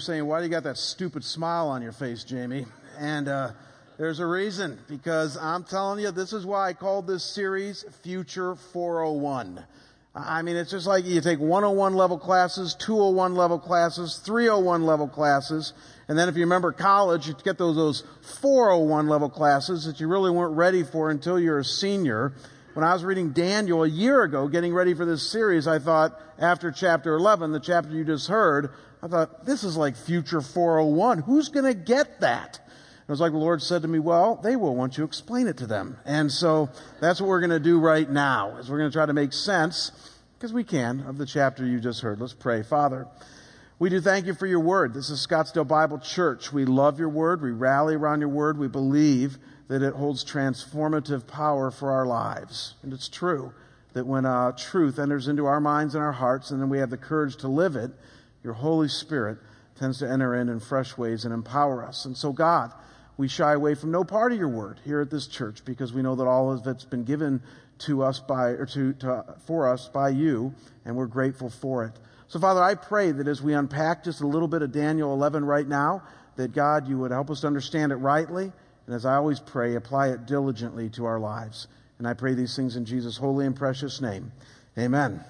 saying, Why do you got that stupid smile on your face, Jamie? And uh, there's a reason, because I'm telling you, this is why I called this series Future 401. I mean, it's just like you take 101 level classes, 201 level classes, 301 level classes, and then if you remember college, you get those, those 401 level classes that you really weren't ready for until you're a senior. When I was reading Daniel a year ago, getting ready for this series, I thought after chapter 11, the chapter you just heard, I thought, this is like future 401. Who's going to get that? It was like the Lord said to me, well, they will once you explain it to them. And so that's what we're going to do right now, is we're going to try to make sense, because we can, of the chapter you just heard. Let's pray. Father, we do thank you for your word. This is Scottsdale Bible Church. We love your word. We rally around your word. We believe that it holds transformative power for our lives. And it's true that when uh, truth enters into our minds and our hearts, and then we have the courage to live it, your Holy Spirit tends to enter in in fresh ways and empower us. And so, God, we shy away from no part of your word here at this church because we know that all of it's been given to us by, or to, to, for us by you, and we're grateful for it. So, Father, I pray that as we unpack just a little bit of Daniel 11 right now, that God, you would help us to understand it rightly, and as I always pray, apply it diligently to our lives. And I pray these things in Jesus' holy and precious name. Amen.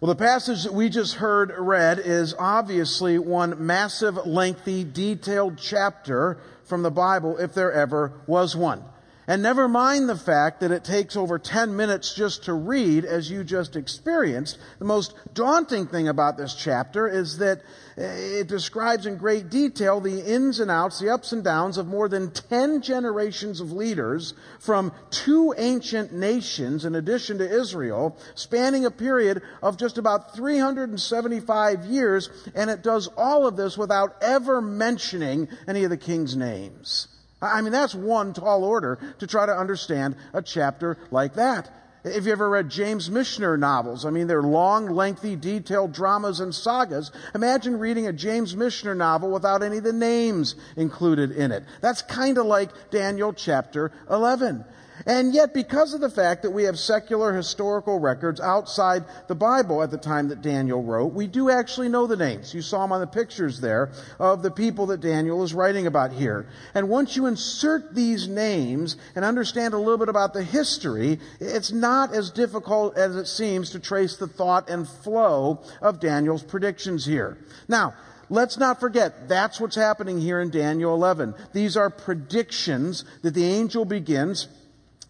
Well, the passage that we just heard read is obviously one massive, lengthy, detailed chapter from the Bible, if there ever was one. And never mind the fact that it takes over 10 minutes just to read as you just experienced. The most daunting thing about this chapter is that eh, it describes in great detail the ins and outs, the ups and downs of more than 10 generations of leaders from two ancient nations in addition to Israel, spanning a period of just about 375 years. And it does all of this without ever mentioning any of the king's names. I mean, that's one tall order to try to understand a chapter like that. If you ever read James Michener novels, I mean, they're long, lengthy, detailed dramas and sagas. Imagine reading a James Michener novel without any of the names included in it. That's kind of like Daniel chapter 11. And yet, because of the fact that we have secular historical records outside the Bible at the time that Daniel wrote, we do actually know the names. You saw them on the pictures there of the people that Daniel is writing about here. And once you insert these names and understand a little bit about the history, it's not as difficult as it seems to trace the thought and flow of Daniel's predictions here. Now, Let's not forget, that's what's happening here in Daniel 11. These are predictions that the angel begins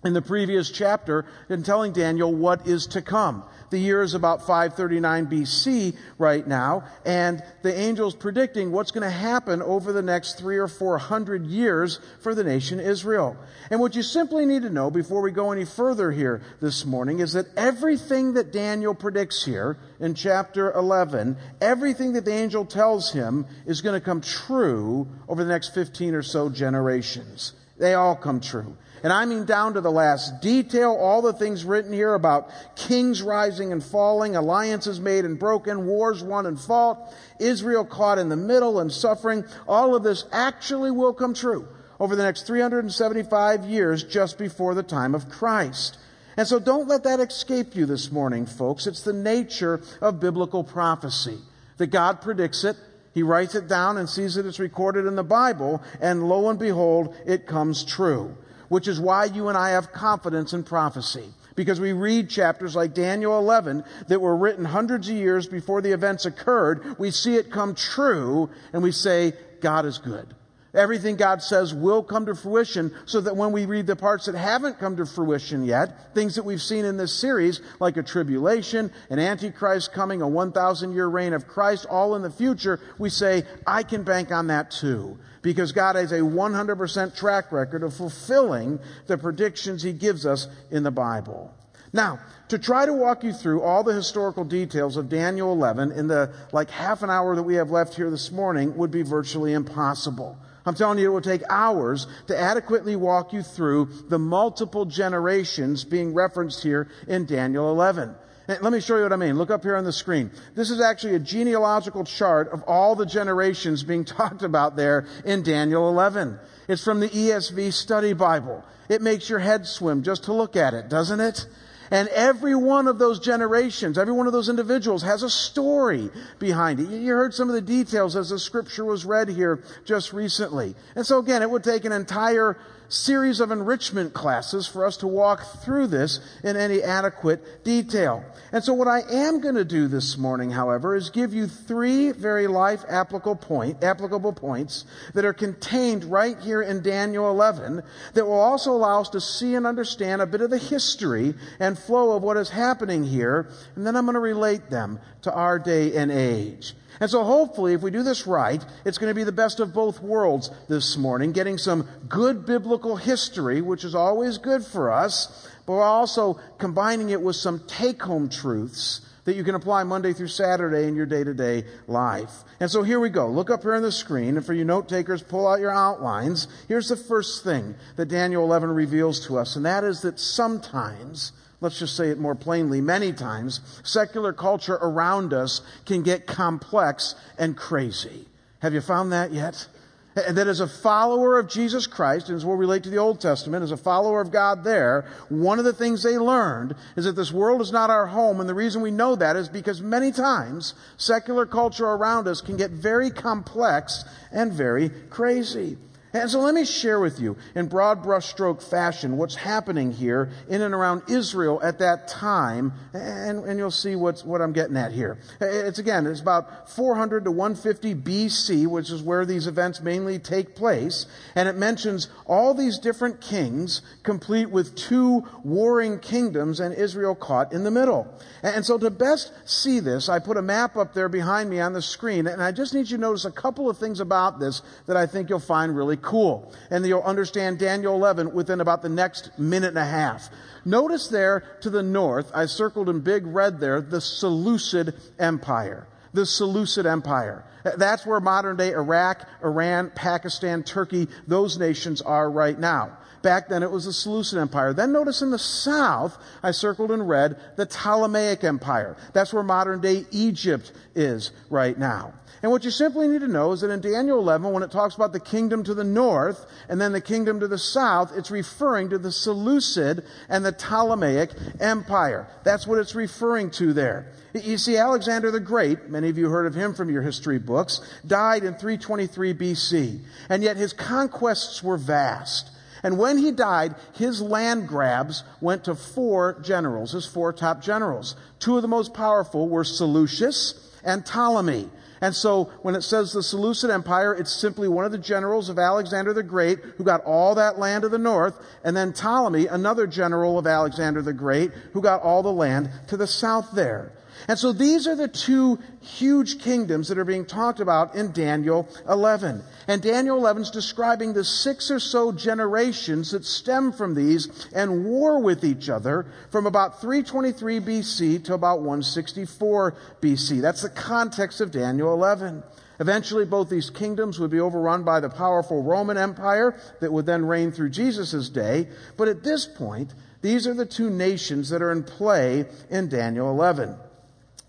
in the previous chapter in telling Daniel what is to come. The year is about 539 BC right now, and the angel's predicting what's going to happen over the next three or four hundred years for the nation Israel. And what you simply need to know before we go any further here this morning is that everything that Daniel predicts here in chapter 11, everything that the angel tells him is going to come true over the next 15 or so generations. They all come true. And I mean down to the last detail, all the things written here about kings rising and falling, alliances made and broken, wars won and fought, Israel caught in the middle and suffering. All of this actually will come true over the next 375 years just before the time of Christ. And so don't let that escape you this morning, folks. It's the nature of biblical prophecy that God predicts it. He writes it down and sees that it's recorded in the Bible, and lo and behold, it comes true which is why you and I have confidence in prophecy. Because we read chapters like Daniel 11 that were written hundreds of years before the events occurred. We see it come true and we say, God is good. Everything God says will come to fruition so that when we read the parts that haven't come to fruition yet, things that we've seen in this series, like a tribulation, an antichrist coming, a 1,000 year reign of Christ, all in the future, we say, I can bank on that too because God has a 100% track record of fulfilling the predictions He gives us in the Bible. Now, to try to walk you through all the historical details of Daniel 11 in the like half an hour that we have left here this morning would be virtually impossible. I'm telling you, it will take hours to adequately walk you through the multiple generations being referenced here in Daniel 11. Let me show you what I mean. Look up here on the screen. This is actually a genealogical chart of all the generations being talked about there in Daniel 11. It's from the ESV Study Bible. It makes your head swim just to look at it, doesn't it? And every one of those generations, every one of those individuals has a story behind it. You heard some of the details as the scripture was read here just recently. And so again, it would take an entire series of enrichment classes for us to walk through this in any adequate detail. And so what I am going to do this morning, however, is give you three very life applicable point, applicable points that are contained right here in Daniel 11 that will also allow us to see and understand a bit of the history and flow of what is happening here. And then I'm going to relate them to our day and age. And so hopefully, if we do this right, it's going to be the best of both worlds this morning, getting some good biblical history, which is always good for us, but we're also combining it with some take home truths that you can apply Monday through Saturday in your day to day life. And so here we go. Look up here on the screen, and for you note takers, pull out your outlines. Here's the first thing that Daniel 11 reveals to us, and that is that sometimes let's just say it more plainly, many times, secular culture around us can get complex and crazy. Have you found that yet? That as a follower of Jesus Christ, and as we'll relate to the Old Testament, as a follower of God there, one of the things they learned is that this world is not our home, and the reason we know that is because many times secular culture around us can get very complex and very crazy. And so let me share with you in broad brushstroke fashion what's happening here in and around Israel at that time, and, and you'll see what's, what I'm getting at here. It's again, it's about 400 to 150 BC, which is where these events mainly take place, and it mentions all these different kings, complete with two warring kingdoms, and Israel caught in the middle. And so to best see this, I put a map up there behind me on the screen, and I just need you to notice a couple of things about this that I think you'll find really cool. And you'll understand Daniel 11 within about the next minute and a half. Notice there to the north, I circled in big red there, the Seleucid Empire. The Seleucid Empire. That's where modern day Iraq, Iran, Pakistan, Turkey, those nations are right now. Back then it was the Seleucid Empire. Then notice in the south, I circled in red, the Ptolemaic Empire. That's where modern day Egypt is right now. And what you simply need to know is that in Daniel 11, when it talks about the kingdom to the north and then the kingdom to the south, it's referring to the Seleucid and the Ptolemaic Empire. That's what it's referring to there. You see, Alexander the Great, many of you heard of him from your history books, died in 323 BC. And yet his conquests were vast. And when he died, his land grabs went to four generals, his four top generals. Two of the most powerful were Seleucus and Ptolemy. And so when it says the Seleucid Empire, it's simply one of the generals of Alexander the Great who got all that land to the north, and then Ptolemy, another general of Alexander the Great, who got all the land to the south there. And so these are the two huge kingdoms that are being talked about in Daniel 11. And Daniel 11 is describing the six or so generations that stem from these and war with each other from about 323 BC to about 164 BC. That's the context of Daniel 11. Eventually, both these kingdoms would be overrun by the powerful Roman Empire that would then reign through Jesus' day. But at this point, these are the two nations that are in play in Daniel 11.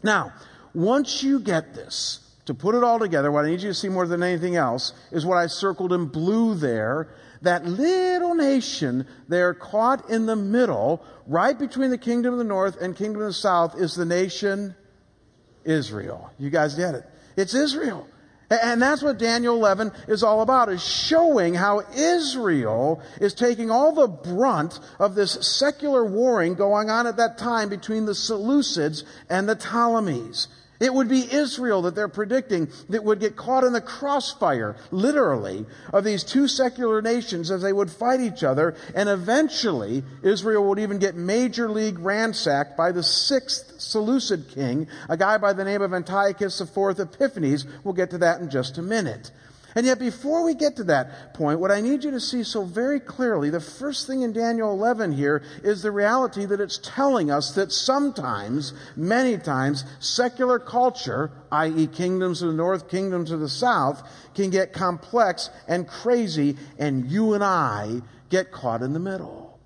Now, once you get this, to put it all together, what I need you to see more than anything else is what I circled in blue there. That little nation there caught in the middle, right between the kingdom of the north and kingdom of the south, is the nation Israel. You guys get it? It's Israel. And that's what Daniel 11 is all about, is showing how Israel is taking all the brunt of this secular warring going on at that time between the Seleucids and the Ptolemies. It would be Israel that they're predicting that would get caught in the crossfire, literally, of these two secular nations as they would fight each other. And eventually, Israel would even get major league ransacked by the sixth Seleucid king, a guy by the name of Antiochus IV Epiphanes. We'll get to that in just a minute. And yet, before we get to that point, what I need you to see so very clearly, the first thing in Daniel 11 here is the reality that it's telling us that sometimes, many times, secular culture, i.e., kingdoms of the north, kingdoms of the south, can get complex and crazy, and you and I get caught in the middle.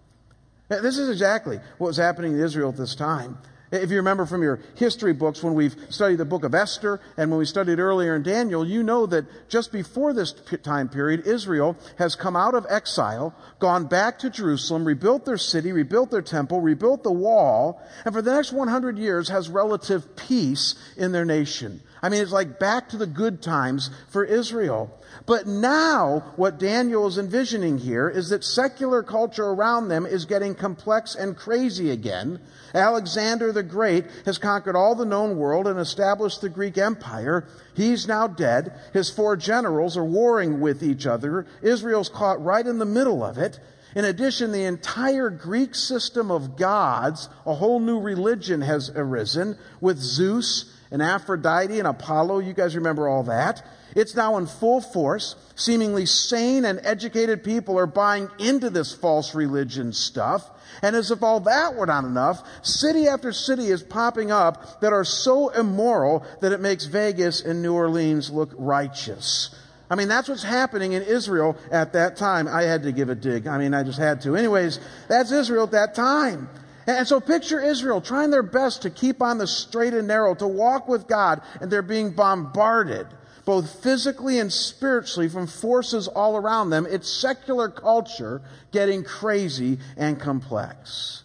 This is exactly what was happening in Israel at this time. If you remember from your history books, when we've studied the book of Esther and when we studied earlier in Daniel, you know that just before this time period, Israel has come out of exile, gone back to Jerusalem, rebuilt their city, rebuilt their temple, rebuilt the wall, and for the next 100 years has relative peace in their nation. I mean, it's like back to the good times for Israel. But now, what Daniel is envisioning here is that secular culture around them is getting complex and crazy again. Alexander the Great has conquered all the known world and established the Greek Empire. He's now dead. His four generals are warring with each other. Israel's caught right in the middle of it. In addition, the entire Greek system of gods, a whole new religion has arisen with Zeus and Aphrodite and Apollo. You guys remember all that. It's now in full force. Seemingly sane and educated people are buying into this false religion stuff. And as if all that were not enough, city after city is popping up that are so immoral that it makes Vegas and New Orleans look righteous. I mean, that's what's happening in Israel at that time. I had to give a dig. I mean, I just had to. Anyways, that's Israel at that time. And so picture Israel trying their best to keep on the straight and narrow, to walk with God, and they're being bombarded both physically and spiritually from forces all around them. It's secular culture getting crazy and complex.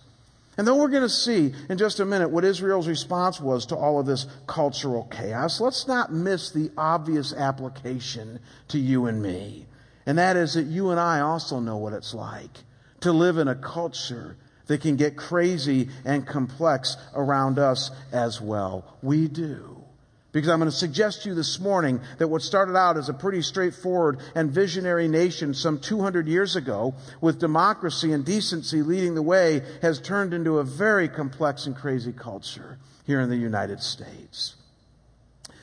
And then we're going to see in just a minute what Israel's response was to all of this cultural chaos. Let's not miss the obvious application to you and me. And that is that you and I also know what it's like to live in a culture that can get crazy and complex around us as well. We do. Because I'm going to suggest to you this morning that what started out as a pretty straightforward and visionary nation some 200 years ago, with democracy and decency leading the way, has turned into a very complex and crazy culture here in the United States.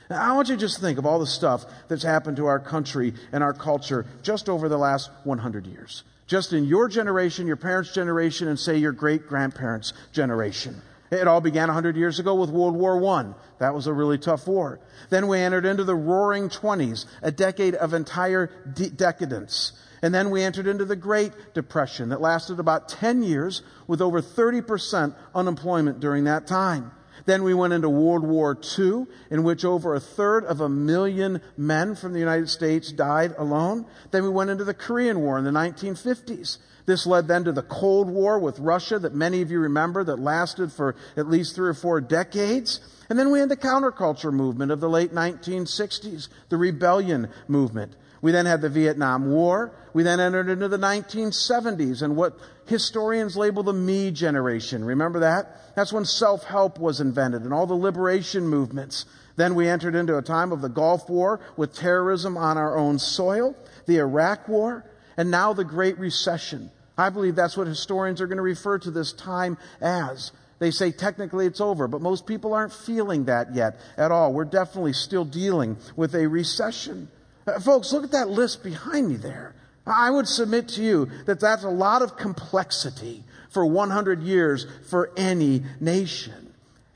Now, I want you to just think of all the stuff that's happened to our country and our culture just over the last 100 years. Just in your generation, your parents' generation, and say your great grandparents' generation. It all began 100 years ago with World War I. That was a really tough war. Then we entered into the roaring 20s, a decade of entire de- decadence. And then we entered into the Great Depression that lasted about 10 years with over 30% unemployment during that time. Then we went into World War II, in which over a third of a million men from the United States died alone. Then we went into the Korean War in the 1950s. This led then to the Cold War with Russia that many of you remember that lasted for at least three or four decades. And then we had the counterculture movement of the late 1960s, the rebellion movement. We then had the Vietnam War. We then entered into the 1970s and what historians label the me generation. Remember that? That's when self-help was invented and all the liberation movements. Then we entered into a time of the Gulf War with terrorism on our own soil, the Iraq War, and now the Great Recession. I believe that's what historians are going to refer to this time as. They say technically it's over, but most people aren't feeling that yet at all. We're definitely still dealing with a recession. Uh, folks, look at that list behind me there. I would submit to you that that's a lot of complexity for 100 years for any nation.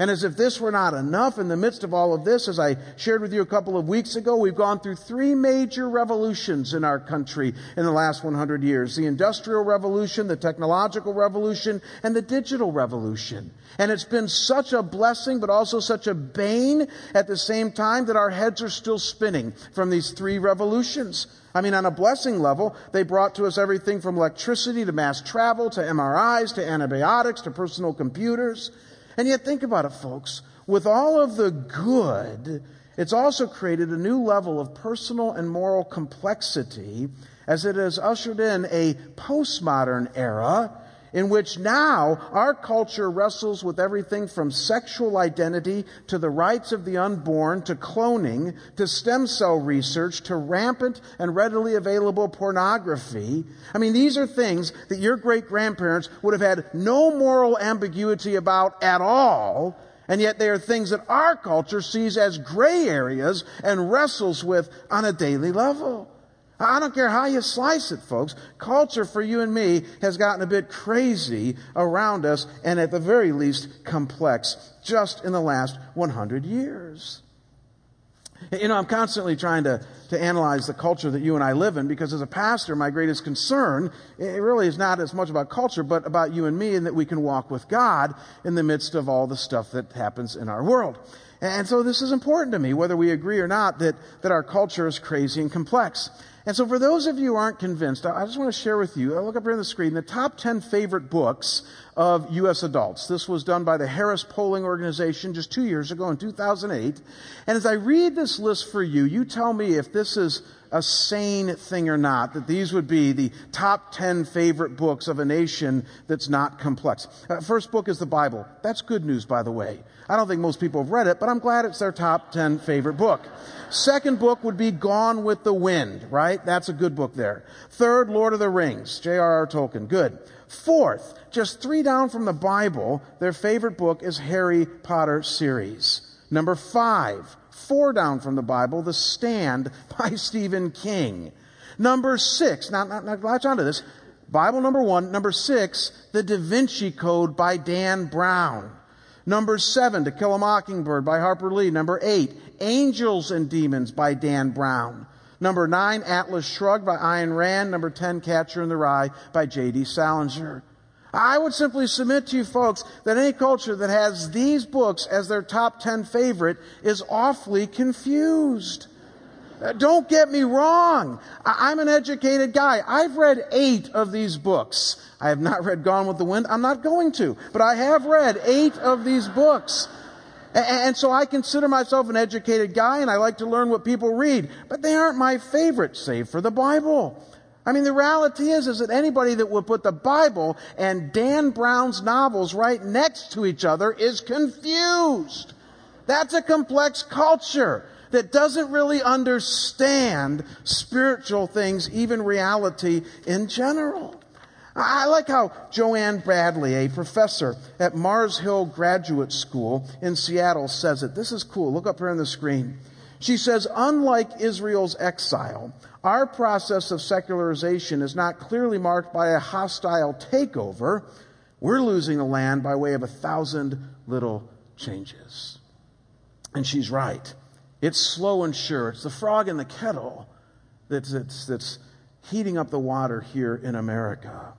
And as if this were not enough, in the midst of all of this, as I shared with you a couple of weeks ago, we've gone through three major revolutions in our country in the last 100 years. The Industrial Revolution, the Technological Revolution, and the Digital Revolution. And it's been such a blessing, but also such a bane at the same time that our heads are still spinning from these three revolutions. I mean, on a blessing level, they brought to us everything from electricity to mass travel to MRIs to antibiotics to personal computers. And yet, think about it, folks. With all of the good, it's also created a new level of personal and moral complexity as it has ushered in a postmodern era in which now our culture wrestles with everything from sexual identity to the rights of the unborn to cloning to stem cell research to rampant and readily available pornography. I mean, these are things that your great grandparents would have had no moral ambiguity about at all. And yet they are things that our culture sees as gray areas and wrestles with on a daily level. I don't care how you slice it, folks. Culture for you and me has gotten a bit crazy around us and at the very least complex just in the last 100 years. You know, I'm constantly trying to, to analyze the culture that you and I live in because as a pastor, my greatest concern, it really is not as much about culture, but about you and me and that we can walk with God in the midst of all the stuff that happens in our world. And so this is important to me, whether we agree or not, that, that our culture is crazy and complex. And so for those of you who aren't convinced, I just want to share with you, I look up here on the screen, the top 10 favorite books of U.S. adults. This was done by the Harris Polling Organization just two years ago in 2008. And as I read this list for you, you tell me if this is a sane thing or not, that these would be the top 10 favorite books of a nation that's not complex. Uh, first book is the Bible. That's good news, by the way. I don't think most people have read it, but I'm glad it's their top 10 favorite book. Second book would be Gone with the Wind, right? That's a good book there. Third, Lord of the Rings, J.R.R. Tolkien. Good. Fourth, just three down from the Bible, their favorite book is Harry Potter series. Number five, four down from the Bible, The Stand by Stephen King. Number six, now, now, now latch onto this. Bible number one. Number six, The Da Vinci Code by Dan Brown. Number seven, To Kill a Mockingbird by Harper Lee. Number eight, Angels and Demons by Dan Brown. Number nine, Atlas Shrugged by Ayn Rand. Number 10, Catcher in the Rye by J.D. Salinger. I would simply submit to you folks that any culture that has these books as their top 10 favorite is awfully confused. Uh, don't get me wrong. I'm an educated guy. I've read eight of these books. I have not read Gone with the Wind. I'm not going to. But I have read eight of these books. And so I consider myself an educated guy and I like to learn what people read, but they aren't my favorite, save for the Bible. I mean, the reality is, is that anybody that would put the Bible and Dan Brown's novels right next to each other is confused. That's a complex culture that doesn't really understand spiritual things, even reality in general. I like how Joanne Bradley, a professor at Mars Hill Graduate School in Seattle, says it. This is cool. Look up here on the screen. She says, unlike Israel's exile, our process of secularization is not clearly marked by a hostile takeover. We're losing the land by way of a thousand little changes. And she's right. It's slow and sure. It's the frog in the kettle that's, that's, that's heating up the water here in America.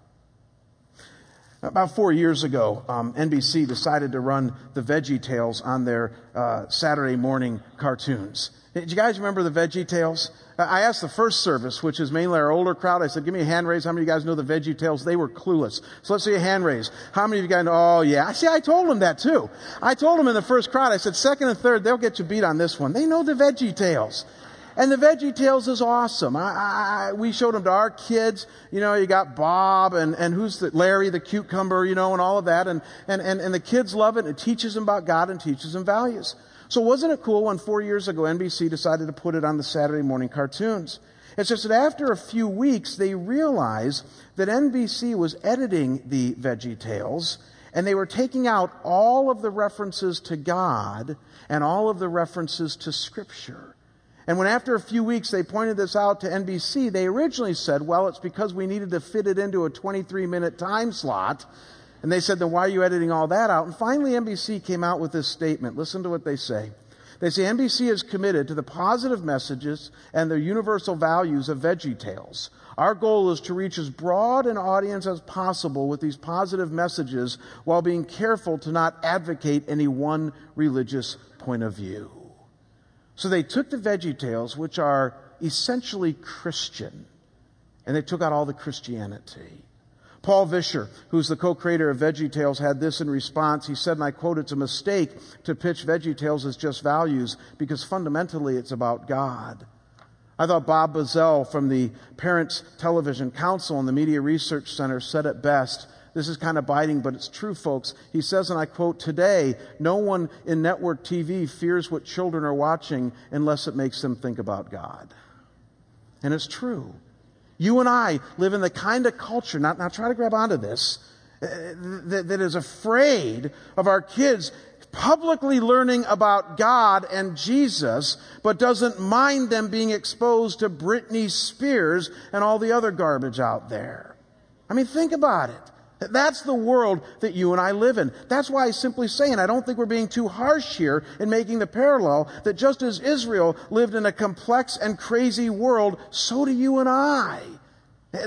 About four years ago, um, NBC decided to run the Veggie Tales on their uh, Saturday morning cartoons. Did you guys remember the Veggie Tales? I asked the first service, which is mainly our older crowd, I said, give me a hand raise. How many of you guys know the Veggie Tales? They were clueless. So let's see a hand raise. How many of you guys know? Oh yeah. I See, I told them that too. I told them in the first crowd, I said, second and third, they'll get you beat on this one. They know the Veggie Tales. And the Veggie Tales is awesome. I, I, we showed them to our kids. You know, you got Bob and, and who's the, Larry the cucumber, you know, and all of that. And, and, and, and the kids love it. It teaches them about God and teaches them values. So wasn't it cool when four years ago NBC decided to put it on the Saturday morning cartoons? It's just that after a few weeks, they realized that NBC was editing the Veggie Tales and they were taking out all of the references to God and all of the references to Scripture. And when after a few weeks they pointed this out to NBC, they originally said, well, it's because we needed to fit it into a 23 minute time slot. And they said, then why are you editing all that out? And finally NBC came out with this statement. Listen to what they say. They say NBC is committed to the positive messages and the universal values of Veggie Tales. Our goal is to reach as broad an audience as possible with these positive messages while being careful to not advocate any one religious point of view. So they took the Veggie Tales, which are essentially Christian, and they took out all the Christianity. Paul Vischer, who's the co-creator of Veggie Tales, had this in response. He said, and I quote, it's a mistake to pitch Veggie Tales as just values because fundamentally it's about God. I thought Bob Bozell from the Parents Television Council and the Media Research Center said it best this is kind of biting, but it's true, folks. He says, and I quote, today, no one in network TV fears what children are watching unless it makes them think about God. And it's true. You and I live in the kind of culture, not, now try to grab onto this, uh, that, that is afraid of our kids publicly learning about God and Jesus, but doesn't mind them being exposed to Britney Spears and all the other garbage out there. I mean, think about it. That's the world that you and I live in. That's why I simply say, and I don't think we're being too harsh here in making the parallel, that just as Israel lived in a complex and crazy world, so do you and I.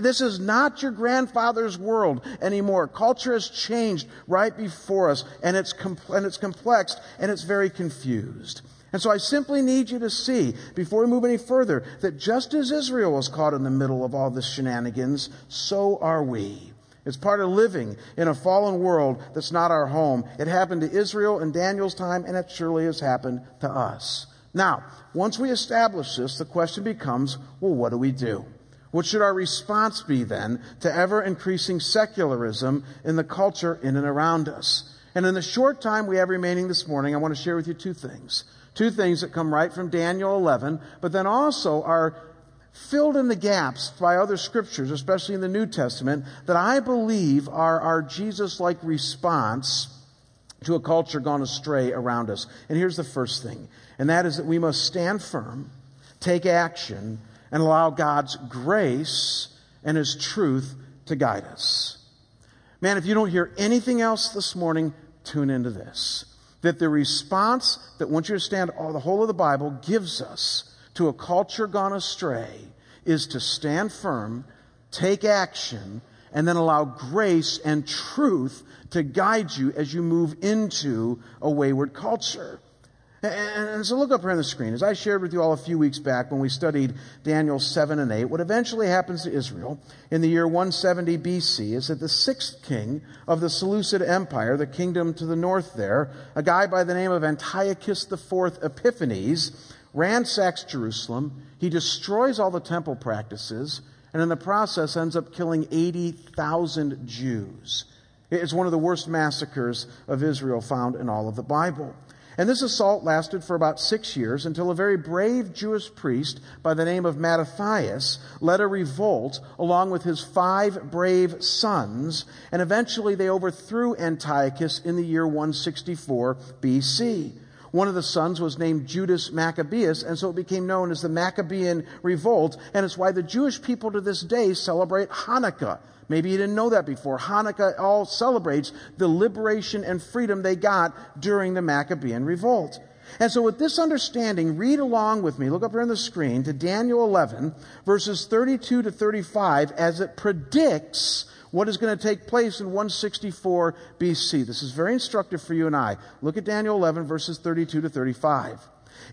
This is not your grandfather's world anymore. Culture has changed right before us, and it's, and it's complex, and it's very confused. And so I simply need you to see, before we move any further, that just as Israel was caught in the middle of all this shenanigans, so are we. It's part of living in a fallen world that's not our home. It happened to Israel in Daniel's time, and it surely has happened to us. Now, once we establish this, the question becomes, well, what do we do? What should our response be then to ever increasing secularism in the culture in and around us? And in the short time we have remaining this morning, I want to share with you two things. Two things that come right from Daniel 11, but then also are filled in the gaps by other scriptures, especially in the New Testament, that I believe are our Jesus like response to a culture gone astray around us. And here's the first thing, and that is that we must stand firm, take action, and allow God's grace and His truth to guide us. Man, if you don't hear anything else this morning, tune into this that the response that once you understand all the whole of the Bible gives us to a culture gone astray is to stand firm, take action, and then allow grace and truth to guide you as you move into a wayward culture. And so look up here on the screen. As I shared with you all a few weeks back when we studied Daniel 7 and 8, what eventually happens to Israel in the year 170 BC is that the sixth king of the Seleucid Empire, the kingdom to the north there, a guy by the name of Antiochus IV Epiphanes, ransacks Jerusalem. He destroys all the temple practices, and in the process ends up killing 80,000 Jews. It's one of the worst massacres of Israel found in all of the Bible. And this assault lasted for about six years until a very brave Jewish priest by the name of Mattathias led a revolt along with his five brave sons, and eventually they overthrew Antiochus in the year 164 BC. One of the sons was named Judas Maccabeus, and so it became known as the Maccabean Revolt, and it's why the Jewish people to this day celebrate Hanukkah. Maybe you didn't know that before. Hanukkah all celebrates the liberation and freedom they got during the Maccabean revolt. And so, with this understanding, read along with me. Look up here on the screen to Daniel 11, verses 32 to 35, as it predicts what is going to take place in 164 BC. This is very instructive for you and I. Look at Daniel 11, verses 32 to 35.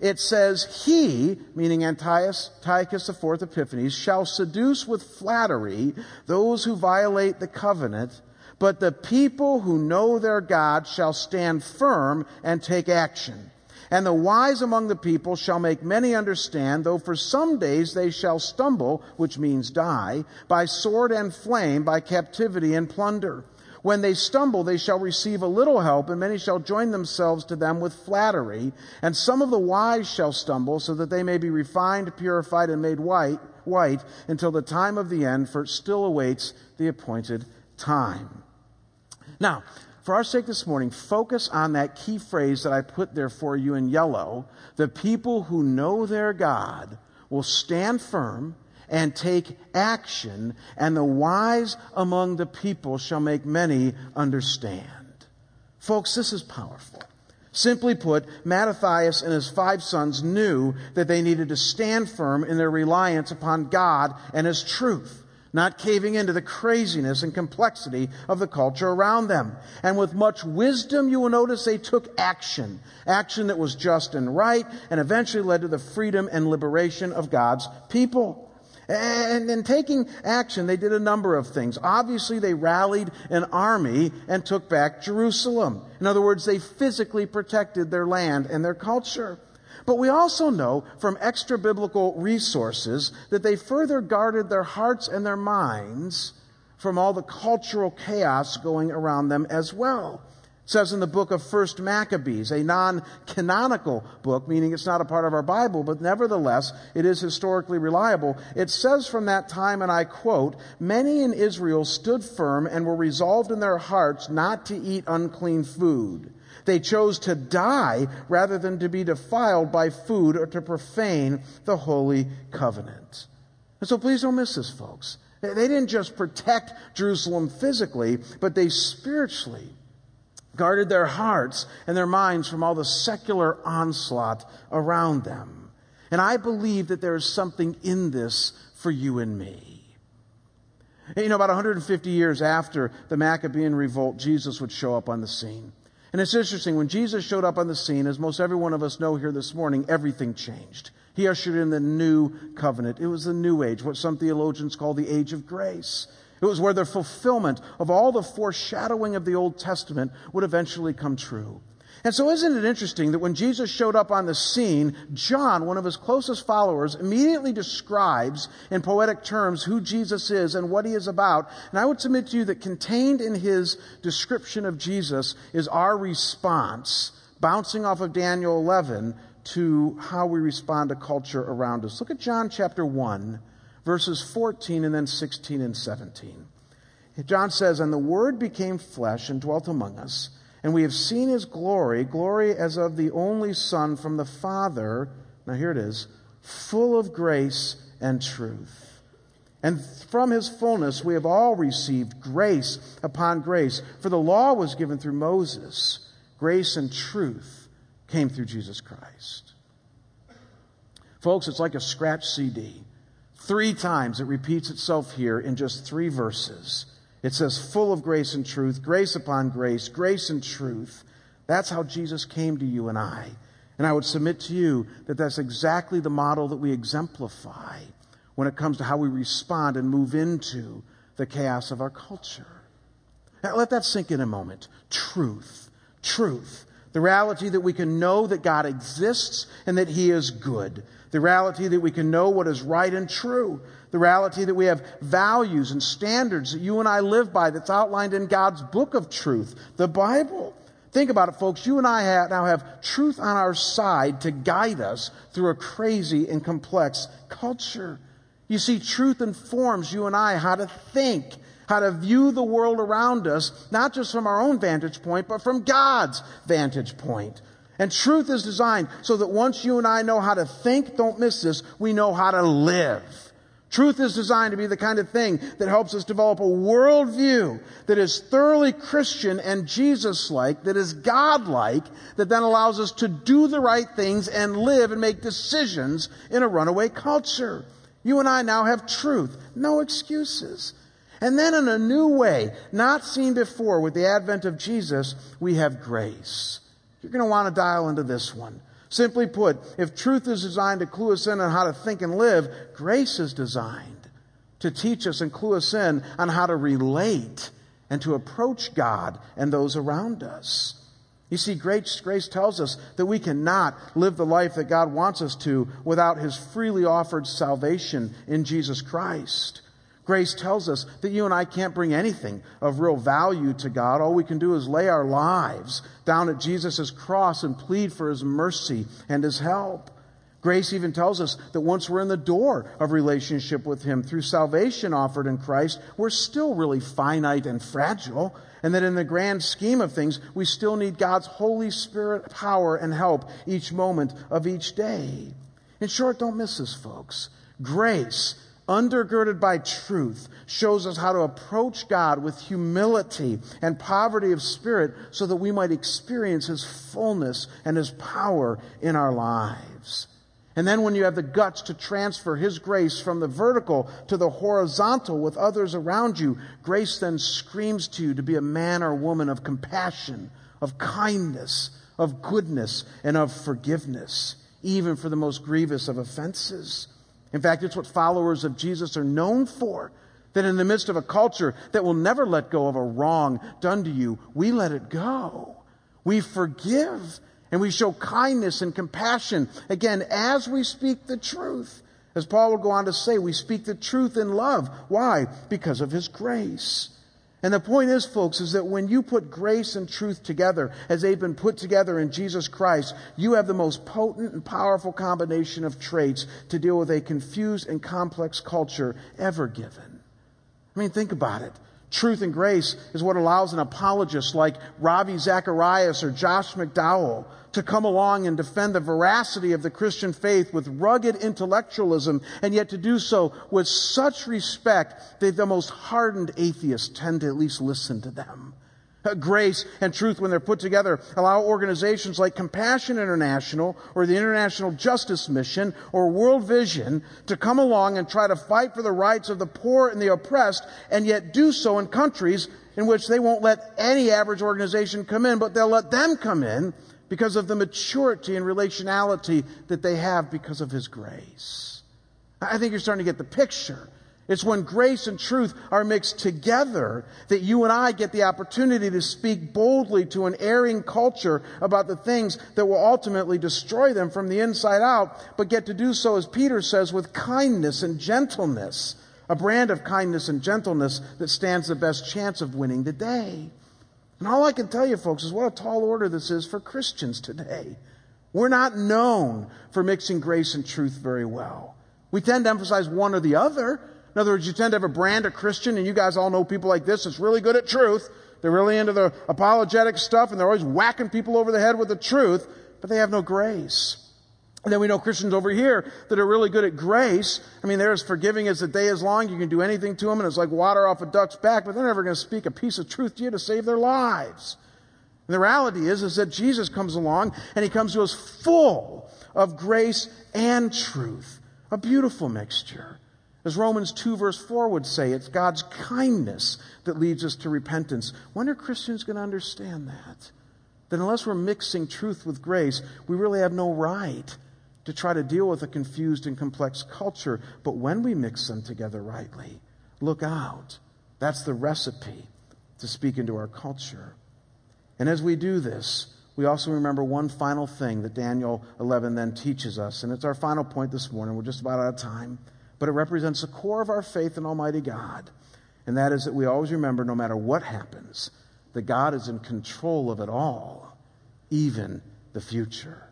It says, He, meaning Antiochus, Antiochus IV Epiphanes, shall seduce with flattery those who violate the covenant, but the people who know their God shall stand firm and take action. And the wise among the people shall make many understand, though for some days they shall stumble, which means die, by sword and flame, by captivity and plunder. When they stumble, they shall receive a little help, and many shall join themselves to them with flattery. And some of the wise shall stumble, so that they may be refined, purified, and made white, white until the time of the end, for it still awaits the appointed time. Now, for our sake this morning, focus on that key phrase that I put there for you in yellow. The people who know their God will stand firm and take action, and the wise among the people shall make many understand. Folks, this is powerful. Simply put, Mattathias and his five sons knew that they needed to stand firm in their reliance upon God and His truth, not caving into the craziness and complexity of the culture around them. And with much wisdom, you will notice they took action. Action that was just and right, and eventually led to the freedom and liberation of God's people. And in taking action, they did a number of things. Obviously, they rallied an army and took back Jerusalem. In other words, they physically protected their land and their culture. But we also know from extra biblical resources that they further guarded their hearts and their minds from all the cultural chaos going around them as well says in the book of First Maccabees, a non-canonical book, meaning it's not a part of our Bible, but nevertheless, it is historically reliable. It says from that time, and I quote, many in Israel stood firm and were resolved in their hearts not to eat unclean food. They chose to die rather than to be defiled by food or to profane the holy covenant. And so please don't miss this, folks. They didn't just protect Jerusalem physically, but they spiritually guarded their hearts and their minds from all the secular onslaught around them. And I believe that there is something in this for you and me. You know, about 150 years after the Maccabean revolt, Jesus would show up on the scene. And it's interesting, when Jesus showed up on the scene, as most every one of us know here this morning, everything changed. He ushered in the new covenant. It was the new age, what some theologians call the age of grace. It was where the fulfillment of all the foreshadowing of the Old Testament would eventually come true. And so isn't it interesting that when Jesus showed up on the scene, John, one of his closest followers, immediately describes in poetic terms who Jesus is and what he is about. And I would submit to you that contained in his description of Jesus is our response, bouncing off of Daniel 11, to how we respond to culture around us. Look at John chapter 1, verses 14 and then 16 and 17. John says, And the Word became flesh and dwelt among us and we have seen his glory, glory as of the only Son from the Father. Now here it is, full of grace and truth. And from his fullness we have all received grace upon grace. For the law was given through Moses, grace and truth came through Jesus Christ. Folks, it's like a scratch CD. Three times it repeats itself here in just three verses. It says, full of grace and truth, grace upon grace, grace and truth. That's how Jesus came to you and I. And I would submit to you that that's exactly the model that we exemplify when it comes to how we respond and move into the chaos of our culture. Now, let that sink in a moment. Truth. Truth. The reality that we can know that God exists and that He is good. The reality that we can know what is right and true. The reality that we have values and standards that you and I live by that's outlined in God's book of truth, the Bible. Think about it, folks. You and I have, now have truth on our side to guide us through a crazy and complex culture. You see, truth informs you and I how to think, how to view the world around us, not just from our own vantage point, but from God's vantage point. And truth is designed so that once you and I know how to think, don't miss this, we know how to live. Truth is designed to be the kind of thing that helps us develop a worldview that is thoroughly Christian and Jesus-like, that is God-like, that then allows us to do the right things and live and make decisions in a runaway culture. You and I now have truth. No excuses. And then in a new way, not seen before with the advent of Jesus, we have grace. You're going to want to dial into this one. Simply put, if truth is designed to clue us in on how to think and live, grace is designed to teach us and clue us in on how to relate and to approach God and those around us. You see, grace, grace tells us that we cannot live the life that God wants us to without His freely offered salvation in Jesus Christ. Grace tells us that you and I can't bring anything of real value to God. All we can do is lay our lives down at Jesus' cross and plead for His mercy and His help. Grace even tells us that once we're in the door of relationship with Him through salvation offered in Christ, we're still really finite and fragile. And that in the grand scheme of things, we still need God's Holy Spirit power and help each moment of each day. In short, don't miss this, folks. Grace undergirded by truth, shows us how to approach God with humility and poverty of spirit so that we might experience His fullness and His power in our lives. And then when you have the guts to transfer His grace from the vertical to the horizontal with others around you, grace then screams to you to be a man or woman of compassion, of kindness, of goodness, and of forgiveness, even for the most grievous of offenses. In fact, it's what followers of Jesus are known for. That in the midst of a culture that will never let go of a wrong done to you, we let it go. We forgive and we show kindness and compassion. Again, as we speak the truth. As Paul will go on to say, we speak the truth in love. Why? Because of his grace. And the point is, folks, is that when you put grace and truth together, as they've been put together in Jesus Christ, you have the most potent and powerful combination of traits to deal with a confused and complex culture ever given. I mean, think about it. Truth and grace is what allows an apologist like Ravi Zacharias or Josh McDowell to come along and defend the veracity of the Christian faith with rugged intellectualism, and yet to do so with such respect that the most hardened atheists tend to at least listen to them. Uh, grace and truth, when they're put together, allow organizations like Compassion International or the International Justice Mission or World Vision to come along and try to fight for the rights of the poor and the oppressed, and yet do so in countries in which they won't let any average organization come in, but they'll let them come in because of the maturity and relationality that they have because of His grace. I think you're starting to get the picture. It's when grace and truth are mixed together that you and I get the opportunity to speak boldly to an erring culture about the things that will ultimately destroy them from the inside out, but get to do so, as Peter says, with kindness and gentleness, a brand of kindness and gentleness that stands the best chance of winning the day. And all I can tell you, folks, is what a tall order this is for Christians today. We're not known for mixing grace and truth very well. We tend to emphasize one or the other. In other words, you tend to have a brand of Christian, and you guys all know people like this that's really good at truth. They're really into the apologetic stuff, and they're always whacking people over the head with the truth, but they have no grace. And then we know Christians over here that are really good at grace. I mean, they're as forgiving as the day is long. You can do anything to them, and it's like water off a duck's back, but they're never going to speak a piece of truth to you to save their lives. And the reality is, is that Jesus comes along, and he comes to us full of grace and truth. A beautiful mixture. As Romans 2 verse 4 would say, it's God's kindness that leads us to repentance. When are Christians going to understand that? That unless we're mixing truth with grace, we really have no right to try to deal with a confused and complex culture. But when we mix them together rightly, look out. That's the recipe to speak into our culture. And as we do this, we also remember one final thing that Daniel 11 then teaches us. And it's our final point this morning. We're just about out of time but it represents the core of our faith in Almighty God. And that is that we always remember, no matter what happens, that God is in control of it all, even the future.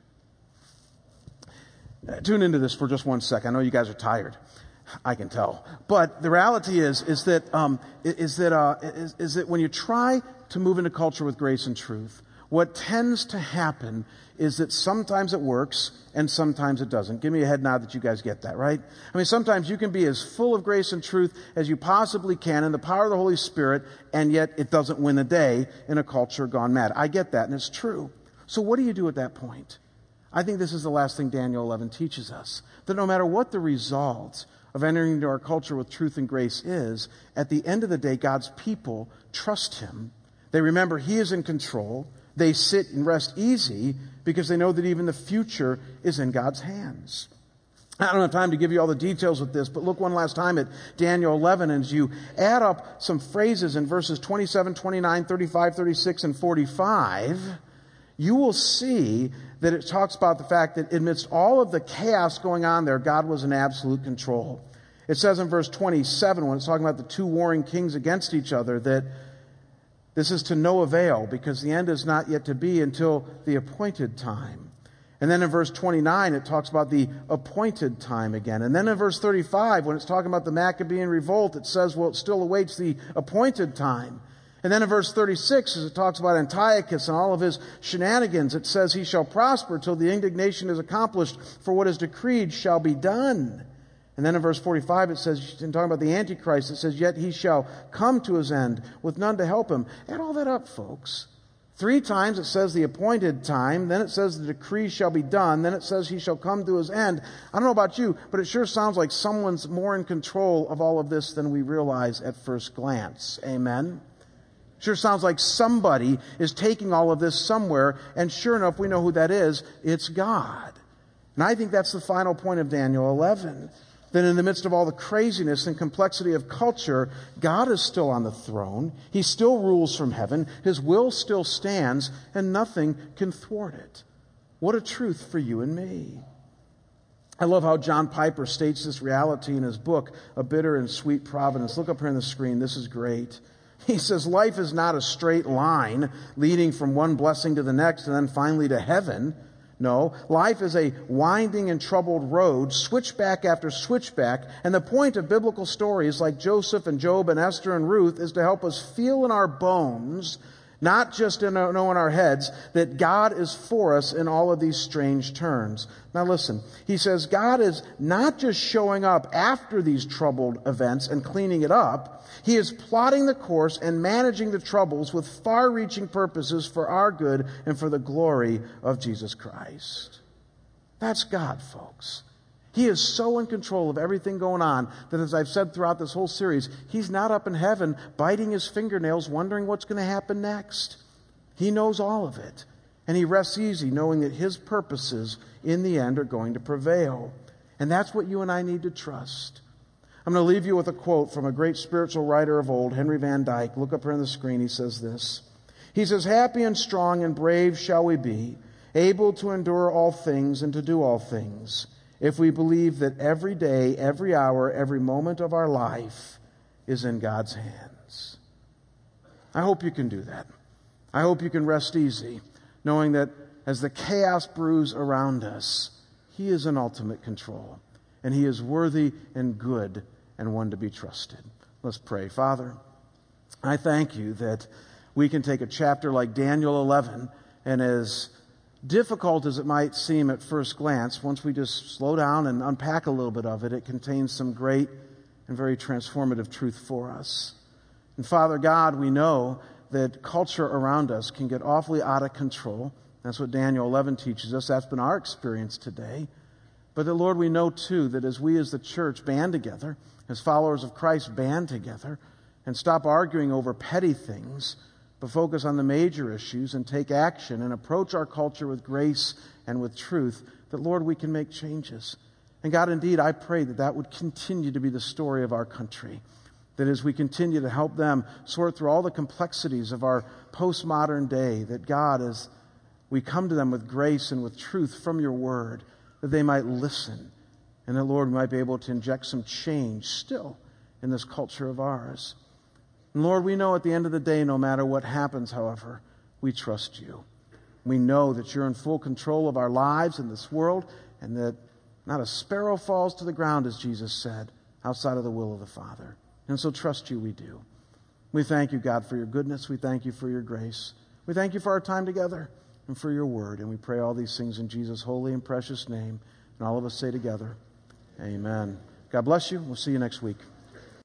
Uh, tune into this for just one sec. I know you guys are tired. I can tell. But the reality is, is that, um, is that, uh, is, is that when you try to move into culture with grace and truth, what tends to happen is that sometimes it works and sometimes it doesn't. Give me a head nod that you guys get that, right? I mean, sometimes you can be as full of grace and truth as you possibly can in the power of the Holy Spirit, and yet it doesn't win the day in a culture gone mad. I get that, and it's true. So what do you do at that point? I think this is the last thing Daniel 11 teaches us. That no matter what the result of entering into our culture with truth and grace is, at the end of the day, God's people trust Him. They remember He is in control they sit and rest easy because they know that even the future is in God's hands. I don't have time to give you all the details of this, but look one last time at Daniel 11 as you add up some phrases in verses 27, 29, 35, 36, and 45, you will see that it talks about the fact that amidst all of the chaos going on there, God was in absolute control. It says in verse 27, when it's talking about the two warring kings against each other, that this is to no avail because the end is not yet to be until the appointed time. And then in verse 29, it talks about the appointed time again. And then in verse 35, when it's talking about the Maccabean revolt, it says, well, it still awaits the appointed time. And then in verse 36, as it talks about Antiochus and all of his shenanigans, it says, He shall prosper till the indignation is accomplished, for what is decreed shall be done. And then in verse 45, it says, in talking about the Antichrist, it says, Yet he shall come to his end with none to help him. Add all that up, folks. Three times it says the appointed time, then it says the decree shall be done, then it says he shall come to his end. I don't know about you, but it sure sounds like someone's more in control of all of this than we realize at first glance. Amen? Sure sounds like somebody is taking all of this somewhere, and sure enough, we know who that is. It's God. And I think that's the final point of Daniel 11 that in the midst of all the craziness and complexity of culture, God is still on the throne. He still rules from heaven. His will still stands, and nothing can thwart it. What a truth for you and me. I love how John Piper states this reality in his book, A Bitter and Sweet Providence. Look up here on the screen. This is great. He says, Life is not a straight line leading from one blessing to the next and then finally to heaven. No, life is a winding and troubled road, switchback after switchback, and the point of biblical stories like Joseph and Job and Esther and Ruth is to help us feel in our bones, not just know in our heads, that God is for us in all of these strange turns. Now listen, he says God is not just showing up after these troubled events and cleaning it up, he is plotting the course and managing the troubles with far reaching purposes for our good and for the glory of Jesus Christ. That's God, folks. He is so in control of everything going on that, as I've said throughout this whole series, He's not up in heaven biting His fingernails, wondering what's going to happen next. He knows all of it. And He rests easy, knowing that His purposes in the end are going to prevail. And that's what you and I need to trust. I'm going to leave you with a quote from a great spiritual writer of old, Henry Van Dyke. Look up here on the screen. He says this. He says, Happy and strong and brave shall we be, able to endure all things and to do all things, if we believe that every day, every hour, every moment of our life is in God's hands. I hope you can do that. I hope you can rest easy, knowing that as the chaos brews around us, He is in ultimate control and he is worthy and good and one to be trusted. Let's pray. Father, I thank you that we can take a chapter like Daniel 11 and as difficult as it might seem at first glance, once we just slow down and unpack a little bit of it, it contains some great and very transformative truth for us. And Father God, we know that culture around us can get awfully out of control. That's what Daniel 11 teaches us. That's been our experience today. But the Lord, we know too that as we as the church band together, as followers of Christ band together, and stop arguing over petty things, but focus on the major issues and take action and approach our culture with grace and with truth, that, Lord, we can make changes. And God, indeed, I pray that that would continue to be the story of our country. That as we continue to help them sort through all the complexities of our postmodern day, that God, as we come to them with grace and with truth from your word, that they might listen, and that, Lord, we might be able to inject some change still in this culture of ours. And Lord, we know at the end of the day, no matter what happens, however, we trust you. We know that you're in full control of our lives in this world, and that not a sparrow falls to the ground, as Jesus said, outside of the will of the Father. And so trust you, we do. We thank you, God, for your goodness. We thank you for your grace. We thank you for our time together and for your word. And we pray all these things in Jesus' holy and precious name. And all of us say together, Amen. God bless you. We'll see you next week.